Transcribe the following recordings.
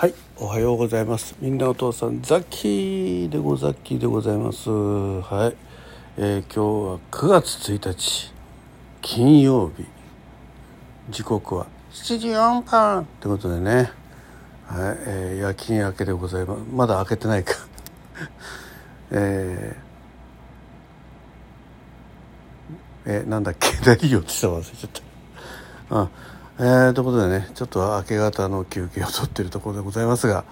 はい、おはようございます。みんなお父さんザッキーでござっきーでございます。はい、えー今日は9月1日金曜日。時刻は7時4分ってことでね。はい、えー夜勤明けでございます。まだ明けてないか。えーえなんだっけ？何言ってたか忘れちゃった。あえー、ということでねちょっと明け方の休憩を取ってるところでございますが、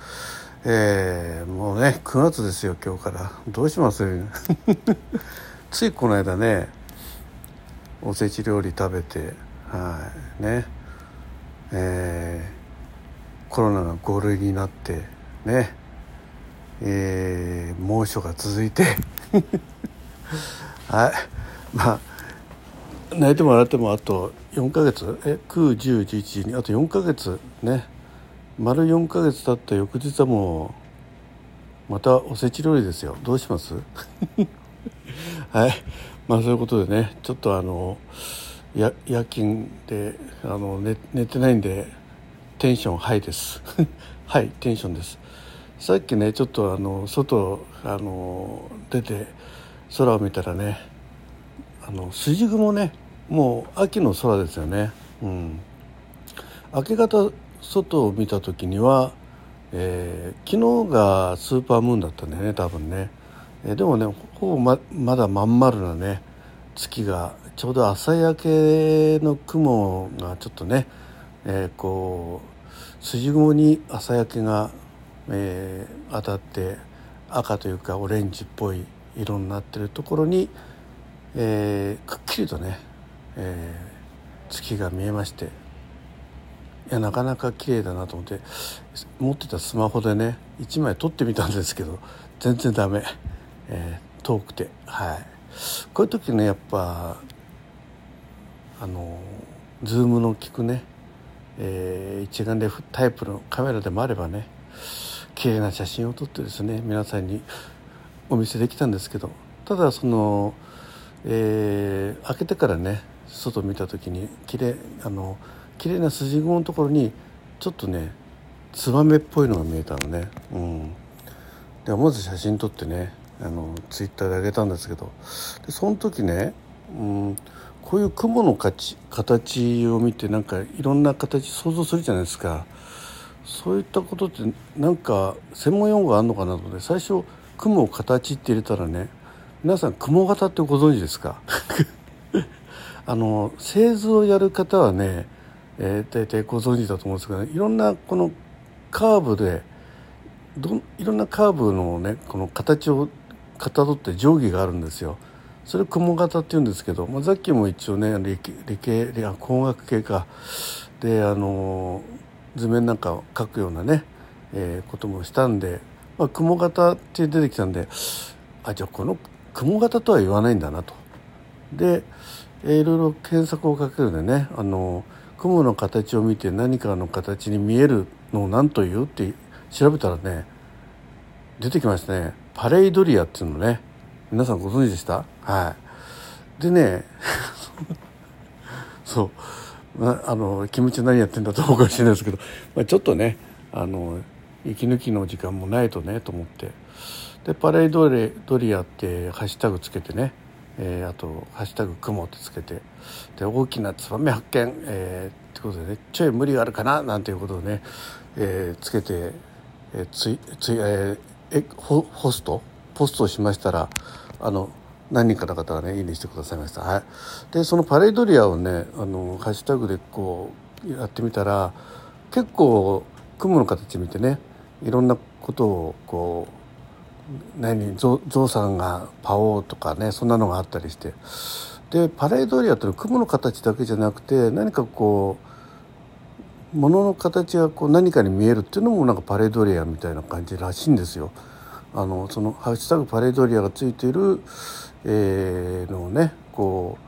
えーもうね9月ですよ今日から。どうします？ついこの間ねおせち料理食べてはいね。えーコロナが5類になってね。えー猛暑が続いて。はい。まあ泣いても笑ってもあと4ヶ月？え91011にあと4ヶ月ね。丸4ヶ月経った翌日はもうまたおせち料理ですよ。どうします？はい。まあそういうことでね。ちょっとあのや夜勤であの寝寝てないんでテンションハイです。はいテンションです。さっきねちょっとあの外あの出て空を見たらねあの筋雲ねもう秋の空ですよね。うん。明け方外を見た時には、えー昨日がスーパームーンだったんだよね多分ね、えーでもねほぼままだまん丸なね月がちょうど朝焼けの雲がちょっとね、えーこう筋雲に朝焼けが、えー当たって赤というかオレンジっぽい色になってるところに、えーくっきりとね、えー月が見えましていやなかなか綺麗だなと思って持ってたスマホでね1枚撮ってみたんですけど全然ダメ、えー遠くて。はい。こういう時ねやっぱあのズームの効くね、えー一眼レフタイプのカメラでもあればね綺麗な写真を撮ってですね皆さんにお見せできたんですけどただその、えー開けてからね外見た時に綺麗あの綺麗な筋雲のところにちょっとねツバメっぽいのが見えたのね。うん、で思わず写真撮ってねあのツイッターで上げたんですけどでその時ね、うん、こういう雲の形形を見てなんかいろんな形想像するじゃないですか。そういったことってなんか専門用語があるのかなと思って最初雲を形って入れたらね皆さん雲型ってご存知ですか？あの製図をやる方はね、えー、大体ご存知だと思うんですけど、ねいろんなこのカーブでどいろんなカーブのねこの形をかたどって定規があるんですよ。それ雲型って言うんですけど、まあ、さっきも一応ね理系理系理工学系かであの図面なんかを描くようなね、えーこともしたんで、まあ、雲型って出てきたんであじゃあこの雲型とは言わないんだなと。で、えーいろいろ検索をかけるんでねあの雲の形を見て何かの形に見えるのを何というって調べたらね出てきましたね。パレイドリアっていうのね。皆さんご存知でした？はい。でね そう、まあ、あのキムチ何やってんだと思うかもしれないですけど、まあ、ちょっとねあの息抜きの時間もないとねと思って。でパレイドリドリアってハッシュタグつけてね、えーあと「ハッシュタグ雲」ってつけて。で大きなツバメ発見、えーってことでね。ちょい無理があるかななんていうことをね、えーつけて、えーツイツイ、えーえホホスト？ポストしましたらあの何人かの方がねいいねしてくださいました。はい、でそのパレードリアをねあのハッシュタグでこうやってみたら結構雲の形見てねいろんなことをこう何ゾゾウさんがパオーとかねそんなのがあったりして。でパレードリアってのは雲の形だけじゃなくて何かこう物の形がこう何かに見えるっていうのもなんかパレードリアみたいな感じらしいんですよ。あのそのハッシュタグパレードリアがついている、えーのをねこ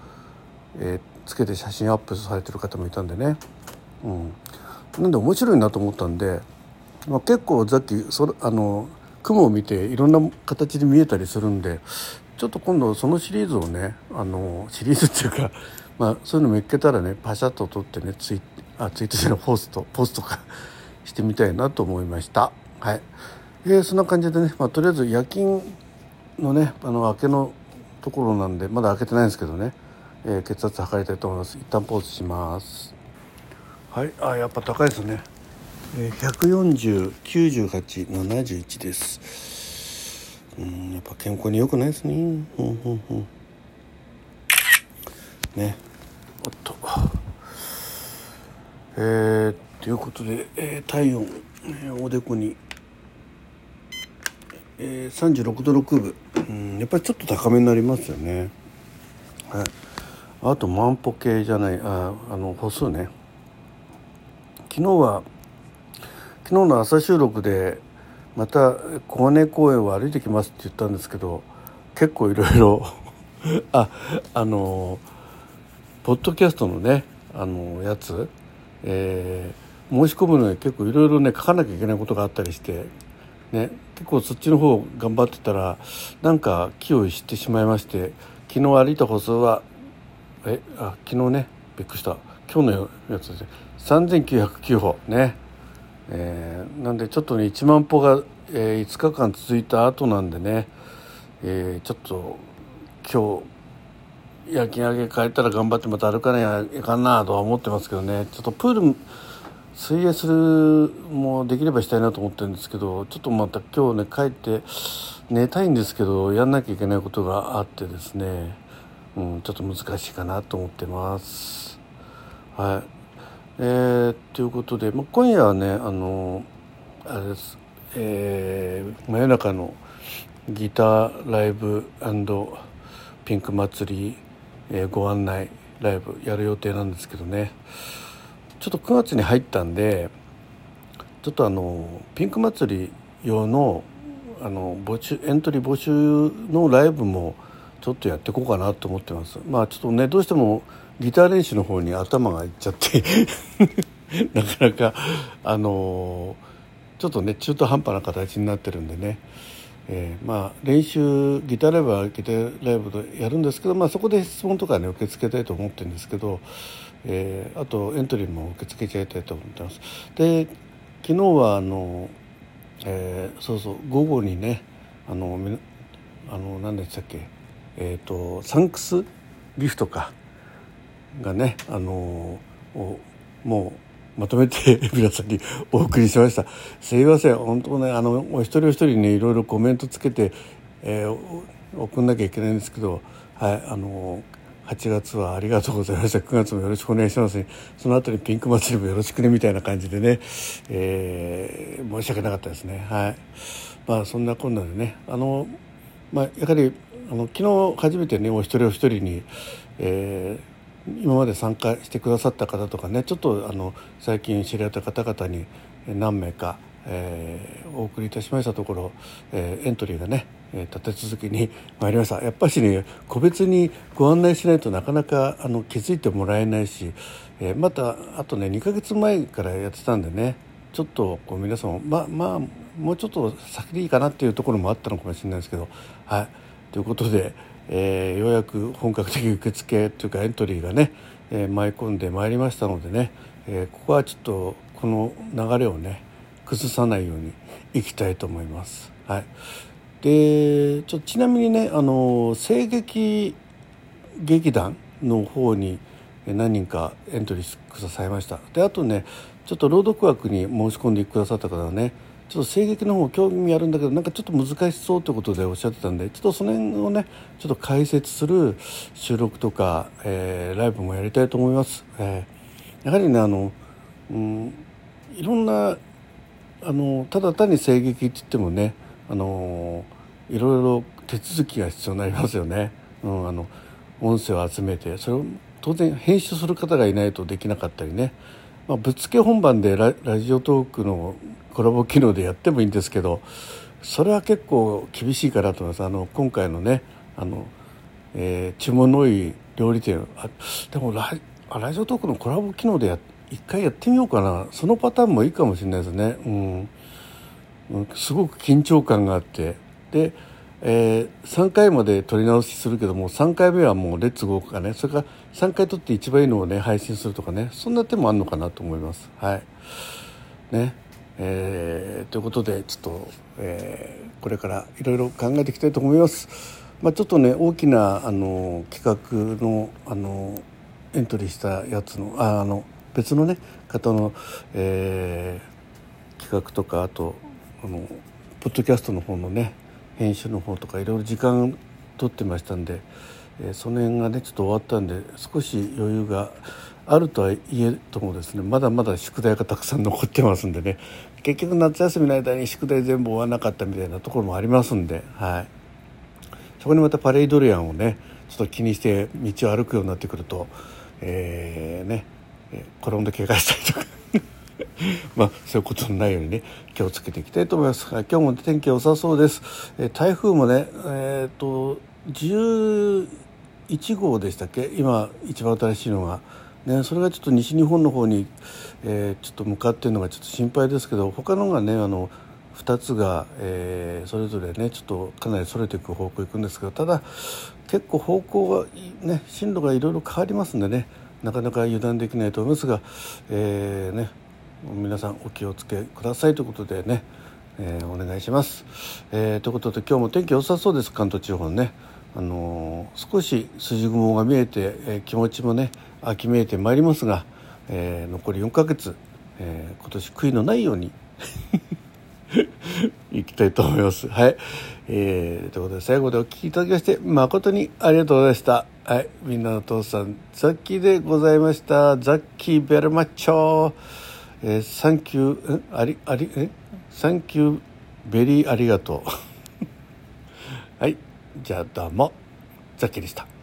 う、えーつけて写真アップされてる方もいたんでね、うん、なんで面白いなと思ったんで、まあ、結構さっきそあの雲を見ていろんな形で見えたりするんでちょっと今度そのシリーズをねあのシリーズっていうか、まあ、そういうの見っけたらねパシャッと撮ってねツイあツイートしてのポストポストか してみたいなと思いました。はい、えー、そんな感じでね、まあ、とりあえず夜勤のねあの明けのところなんでまだ開けてないんですけどね、えー、血圧測りたいと思います。一旦ポーズします。はい。あやっぱ高いですね、1409871です。うんやっぱ健康に良くないですね。うんうんうん。ね。おっと。えー、ということで、えー、体温、えー、おでこに、えー、36度6分、うん、やっぱりちょっと高めになりますよね。はい。あと万歩計じゃないああの歩数ね。昨日は昨日の朝収録でまた小金公園を歩いてきますって言ったんですけど結構いろいろああのポッドキャストのねあのやつ、えー、申し込むのに結構いろいろね書かなきゃいけないことがあったりして、ね、結構そっちの方頑張ってたらなんか気をしてしまいまして昨日歩いた歩数はえあ昨日ねびっくりした。今日のやつですね。3909歩。ね、えー、なんでちょっとね1万歩が、えー、5日間続いた後なんでね、えー、ちょっと今日夜勤明け帰ったら頑張ってまた歩かないいかんなとは思ってますけどね。ちょっとプール水泳するもできればしたいなと思ってるんですけどちょっとまた今日ね帰って寝たいんですけどやんなきゃいけないことがあってですね、うん、ちょっと難しいかなと思ってます。はい。えー、ということで、まあ、今夜はねあのあれです、えー、真夜中のギターライブピンク祭り、えー、ご案内ライブやる予定なんですけどね。ちょっと9月に入ったんでちょっとあのピンク祭り用のあの募集エントリー募集のライブもちょっとやっていこうかなと思ってます。まあちょっとねどうしてもギター練習の方に頭がいっちゃって。なかなかあのちょっとね中途半端な形になってるんでね、えー、まあ練習ギターライブはギターライブでやるんですけど、まあ、そこで質問とかね受け付けたいと思ってるんですけど、えー、あとエントリーも受け付けちゃいたいと思ってます。で昨日はあの、えー、そうそう午後にねあのあの何でしたっけ？え、ー、とサンクスギフトかがねあのもうまとめて皆さんに お送りしました。すいません。本当ねあのお一人お一人にいろいろコメントつけて、えー、送んなきゃいけないんですけどはいあの8月はありがとうございました。9月もよろしくお願いします、ね、その後にピンク祭りもよろしくねみたいな感じでね、えー、申し訳なかったですね。はい。まあそんなこんなでねあのまあやはりあの昨日初めてねお一人お一人に、えー今まで参加してくださった方とかねちょっとあの最近知り合った方々に何名か、えー、お送りいたしましたところ、えー、エントリーがね立て続けに 参りました。やっぱしね個別にご案内しないとなかなかあの気づいてもらえないし、えー、またあとね2ヶ月前からやってたんでねちょっとこう皆さんままあもうちょっと先でいいかなっていうところもあったのかもしれないですけどはい。ということで。えー、ようやく本格的受付というかエントリーがね、えー、舞い込んでまいりましたのでね、えー、ここはちょっとこの流れをね崩さないようにいきたいと思います。はい、でちょちなみにねあの声劇劇団の方に何人かエントリーくださいましたであとねちょっと朗読枠に申し込んでくださった方はねちょっと声劇の方興味あるんだけどなんかちょっと難しそうということでおっしゃってたんでちょっとその辺をねちょっと解説する収録とか、えー、ライブもやりたいと思います。えー、やはりねあの、うん、いろんなあのただ単に声劇って言ってもねあのいろいろ手続きが必要になりますよね。うん、あの音声を集めてそれを当然編集する方がいないとできなかったりね、まあ、ぶっつけ本番でラジオトークのコラボ機能でやってもいいんですけどそれは結構厳しいかなと思います。あの今回のねあの、えー、注文の多い料理店。あでもララジオトークのコラボ機能でや一回やってみようかな。そのパターンもいいかもしれないですね、うん、すごく緊張感があって。で、えー、3回まで撮り直しするけども3回目はもうレッツゴーかね。それから3回撮って一番いいのをね配信するとかね。そんな手もあるのかなと思います。はい。ね。えー、ということでちょっと、えー、これからいろいろ考えていきたいと思います。まあ、ちょっとね大きなあの企画のあのエントリーしたやつのああの別のね方の、えー、企画とかあとあのポッドキャストの方のね編集の方とかいろいろ時間取ってましたんで、えー、その辺がねちょっと終わったんで少し余裕があるとは言えともですねまだまだ宿題がたくさん残ってますんでね。結局夏休みの間に宿題全部終わらなかったみたいなところもありますんで、はい、そこにまたパレイドリアンをねちょっと気にして道を歩くようになってくると、えー、ね転んで怪我したりとか。まあそういうことのないようにね気をつけていきたいと思います。今日も天気良さそうです、え台風もねえっ、と11号でしたっけ？今一番新しいのがね、それがちょっと西日本の方に、えー、ちょっと向かっているのがちょっと心配ですけど他のがねあの2つが、えー、それぞれねちょっとかなりそれていく方向行くんですけどただ結構方向がね進路がいろいろ変わりますんでねなかなか油断できないと思いますが、えー、ね、皆さんお気をつけくださいということでね、えー、お願いします、えー、ということで今日も天気良さそうです関東地方のね。あの少し筋雲が見えて、えー、気持ちもね秋めいてまいりますが、えー、残り4ヶ月、えー、今年悔いのないように いきたいと思います。はい、えー、ということで最後でお聞きいただきまして誠にありがとうございました。はい、みんなの父さんザッキーでございました。ザッキーベルマッチョ。えー、サンキューありありえ？ thank you very ありがとう。はい。じゃあどうもザキでした。